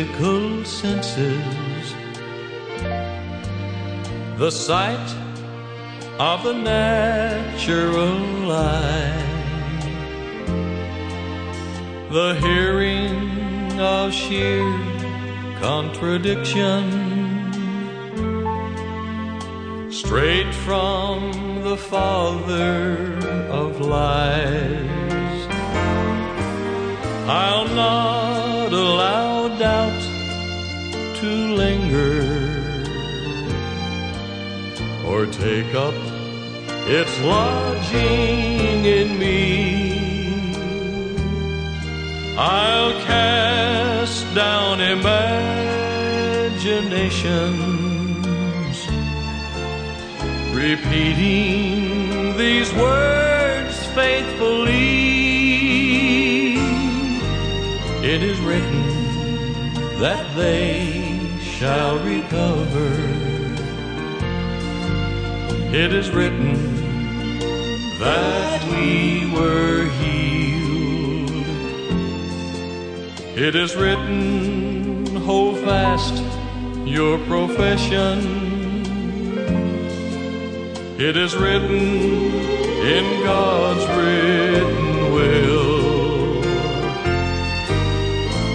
Physical senses, the sight of the natural eye, the hearing of sheer contradiction, straight from the Father of lies. I'll not to linger or take up its lodging in me. I'll cast down imaginations, repeating these words faithfully. It is written that they shall recover. It is written that we were healed. It is written, hold fast your profession. It is written in God's written will.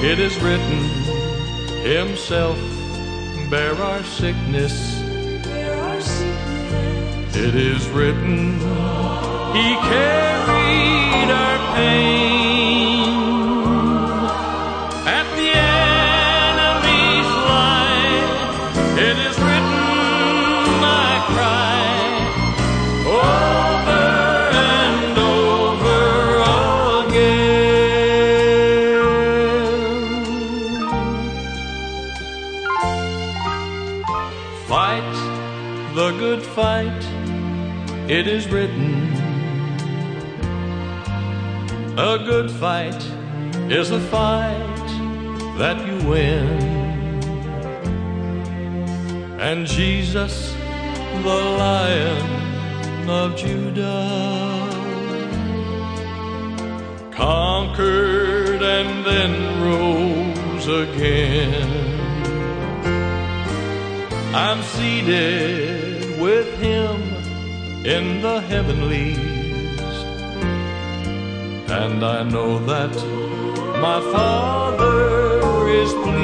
It is written, Himself bear our sickness. It is written, He carried our pain. It is written. A good fight is a fight that you win. And Jesus, the Lion of Judah, conquered and then rose again. I'm seated with him in the heavenlies, and I know that my Father is pleased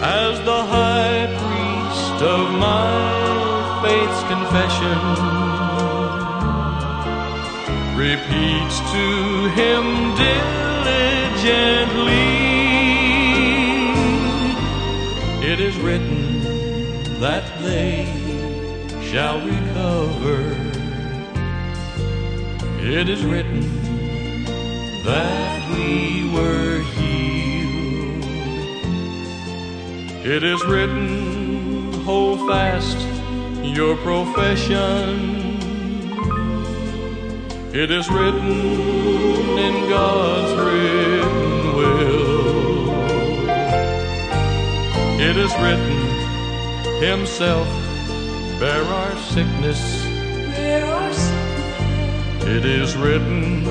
as the high priest of my faith's confession repeats to him diligently. It is written that they shall recover. It is written that we were healed. It is written, hold fast your profession. It is written in God's written will. It is written, Himself bear our sickness. Bear our sickness. It is written,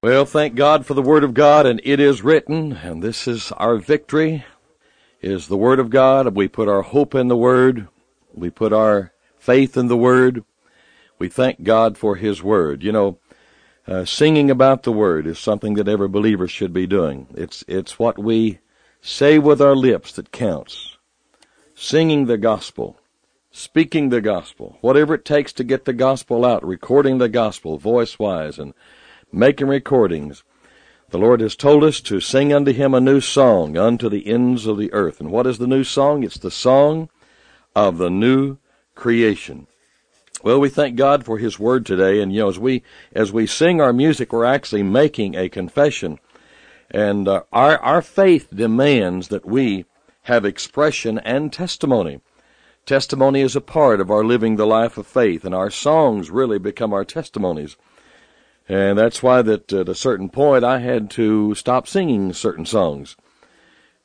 Well, thank God for the Word of God, and it is written, and this is our victory, is the Word of God. We put our hope in the Word. We put our faith in the Word. We thank God for His Word. You know, uh, singing about the Word is something that every believer should be doing. It's, it's what we say with our lips that counts. Singing the gospel, speaking the gospel, whatever it takes to get the gospel out, recording the gospel voice-wise and making recordings. The Lord has told us to sing unto him a new song unto the ends of the earth. And what is the new song? It's the song of the new creation. Well, we thank God for his word today and you know as we as we sing our music we're actually making a confession. And uh, our our faith demands that we have expression and testimony. Testimony is a part of our living the life of faith and our songs really become our testimonies. And that's why that at a certain point I had to stop singing certain songs.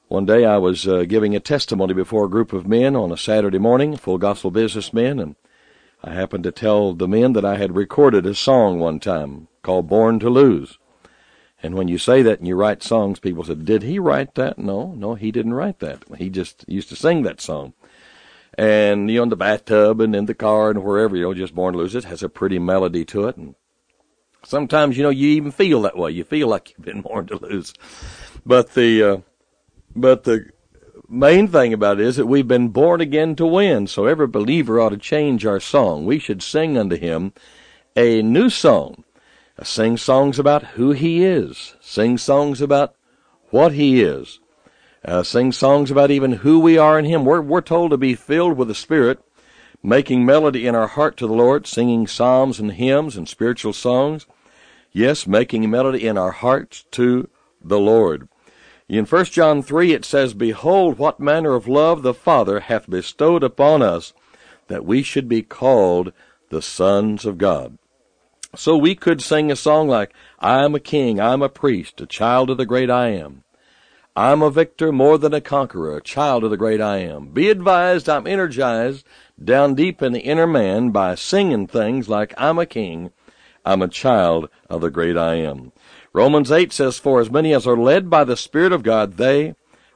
One day I was uh, giving a testimony before a group of men on a Saturday morning, full gospel businessmen, and I happened to tell the men that I had recorded a song one time called Born to Lose. And when you say that and you write songs, people said, Did he write that? No, no, he didn't write that. He just used to sing that song. And, you know, in the bathtub and in the car and wherever, you know, just Born to Lose, it has a pretty melody to it. And Sometimes, you know, you even feel that way. You feel like you've been born to lose. But the, uh, but the main thing about it is that we've been born again to win. So every believer ought to change our song. We should sing unto him a new song. Sing songs about who he is. Sing songs about what he is. Uh, sing songs about even who we are in him. We're, we're told to be filled with the Spirit, making melody in our heart to the Lord, singing psalms and hymns and spiritual songs. Yes, making melody in our hearts to the Lord. In 1 John 3 it says, Behold, what manner of love the Father hath bestowed upon us, that we should be called the sons of God. So we could sing a song like, I am a king, I am a priest, a child of the great I am. I'm a victor more than a conqueror, a child of the great I am. Be advised, I'm energized down deep in the inner man by singing things like I'm a king, I'm a child of the great I am. Romans 8 says, For as many as are led by the Spirit of God, they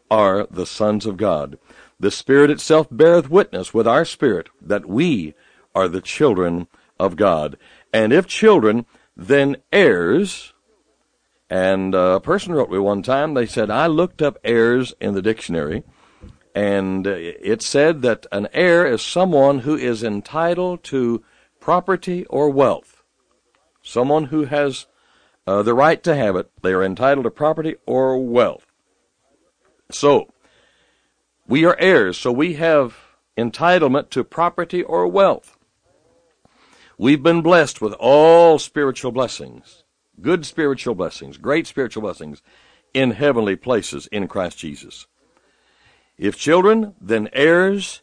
are the sons of God. The Spirit itself beareth witness with our spirit that we are the children of God. And if children, then heirs. And uh, a person wrote me one time, they said, I looked up heirs in the dictionary, and it said that an heir is someone who is entitled to property or wealth someone who has uh, the right to have it. They are entitled to property or wealth. So, we are heirs, so we have entitlement to property or wealth. We've been blessed with all spiritual blessings, good spiritual blessings, great spiritual blessings in heavenly places in Christ Jesus. If children, then heirs,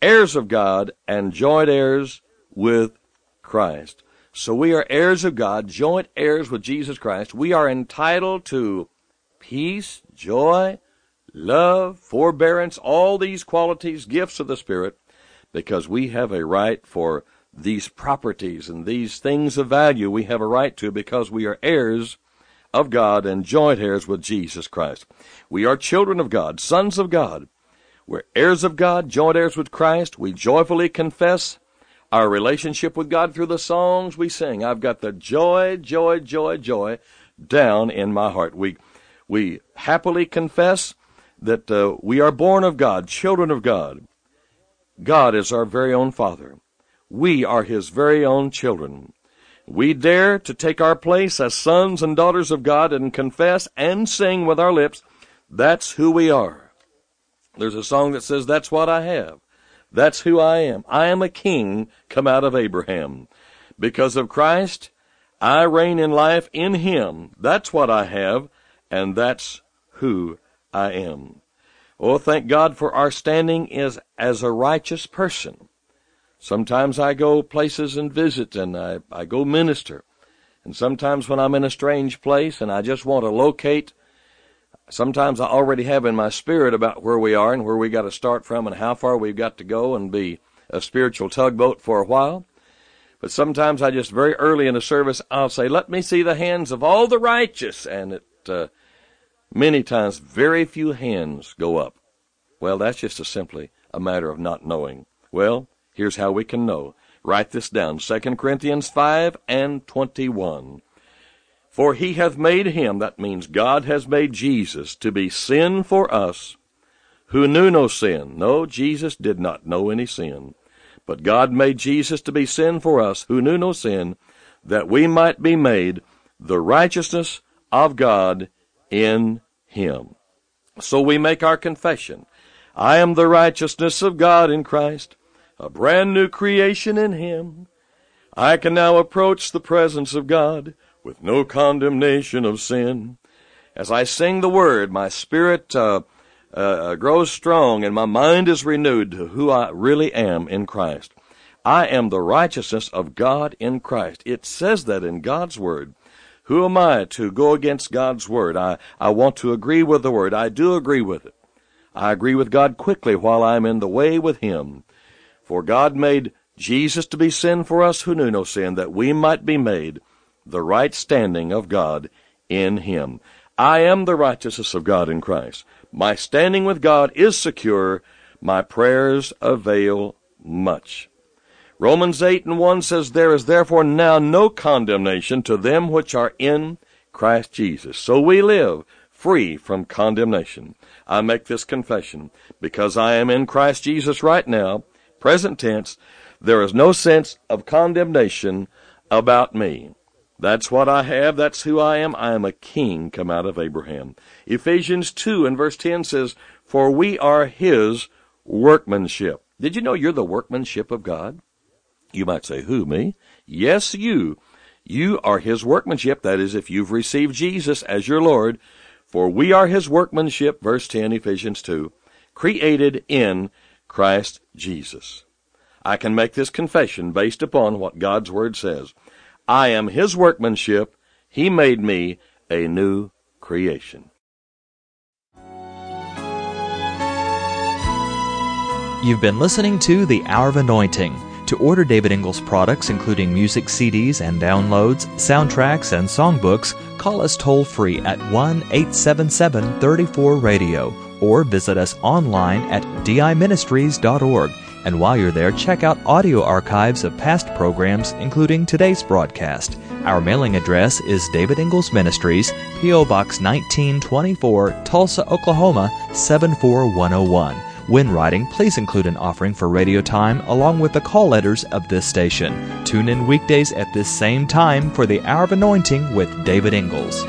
heirs of God, and joint heirs with Christ. So we are heirs of God, joint heirs with Jesus Christ. We are entitled to peace, joy, love, forbearance, all these qualities, gifts of the Spirit, because we have a right for these properties and these things of value we have a right to because we are heirs of God and joint heirs with Jesus Christ. We are children of God, sons of God. We're heirs of God, joint heirs with Christ. We joyfully confess our relationship with God through the songs we sing. I've got the joy, joy, joy, joy down in my heart. We, we happily confess that uh, we are born of God, children of God. God is our very own Father. We are His very own children. We dare to take our place as sons and daughters of God and confess and sing with our lips, that's who we are. There's a song that says, That's what I have. That's who I am. I am a king come out of Abraham. Because of Christ, I reign in life in Him. That's what I have, and that's who I am. Oh, thank God for our standing as, as a righteous person. Sometimes I go places and visit and I, I go minister. And sometimes when I'm in a strange place and I just want to locate sometimes I already have in my spirit about where we are and where we got to start from and how far we've got to go and be a spiritual tugboat for a while. But sometimes I just very early in a service I'll say, "Let me see the hands of all the righteous," and it uh, many times very few hands go up. Well, that's just a simply a matter of not knowing. Well, here's how we can know. Write this down: Second Corinthians five and twenty-one. For he hath made him, that means God has made Jesus, to be sin for us, who knew no sin. No, Jesus did not know any sin. But God made Jesus to be sin for us, who knew no sin, that we might be made the righteousness of God in him. So we make our confession. I am the righteousness of God in Christ, a brand new creation in him. I can now approach the presence of God with no condemnation of sin. As I sing the word, my spirit uh, uh, grows strong and my mind is renewed to who I really am in Christ. I am the righteousness of God in Christ. It says that in God's word. Who am I to go against God's word? I, I want to agree with the word. I do agree with it. I agree with God quickly while I'm in the way with Him. For God made Jesus to be sin for us who knew no sin, that we might be made the right standing of God in Him. I am the righteousness of God in Christ. My standing with God is secure. My prayers avail much. Romans 8 and 1 says, There is therefore now no condemnation to them which are in Christ Jesus. So we live free from condemnation. I make this confession. Because I am in Christ Jesus right now, present tense, there is no sense of condemnation about me. That's what I have. That's who I am. I am a king come out of Abraham. Ephesians 2 and verse 10 says, For we are his workmanship. Did you know you're the workmanship of God? You might say, Who, me? Yes, you. You are his workmanship. That is, if you've received Jesus as your Lord. For we are his workmanship, verse 10, Ephesians 2, created in Christ Jesus. I can make this confession based upon what God's Word says. I am His workmanship. He made me a new creation. You've been listening to The Hour of Anointing. To order David Ingles products, including music CDs and downloads, soundtracks, and songbooks, call us toll free at 1 877 34 Radio or visit us online at diministries.org. And while you're there, check out audio archives of past programs, including today's broadcast. Our mailing address is David Ingles Ministries, P.O. Box 1924, Tulsa, Oklahoma 74101. When writing, please include an offering for radio time along with the call letters of this station. Tune in weekdays at this same time for the Hour of Anointing with David Ingles.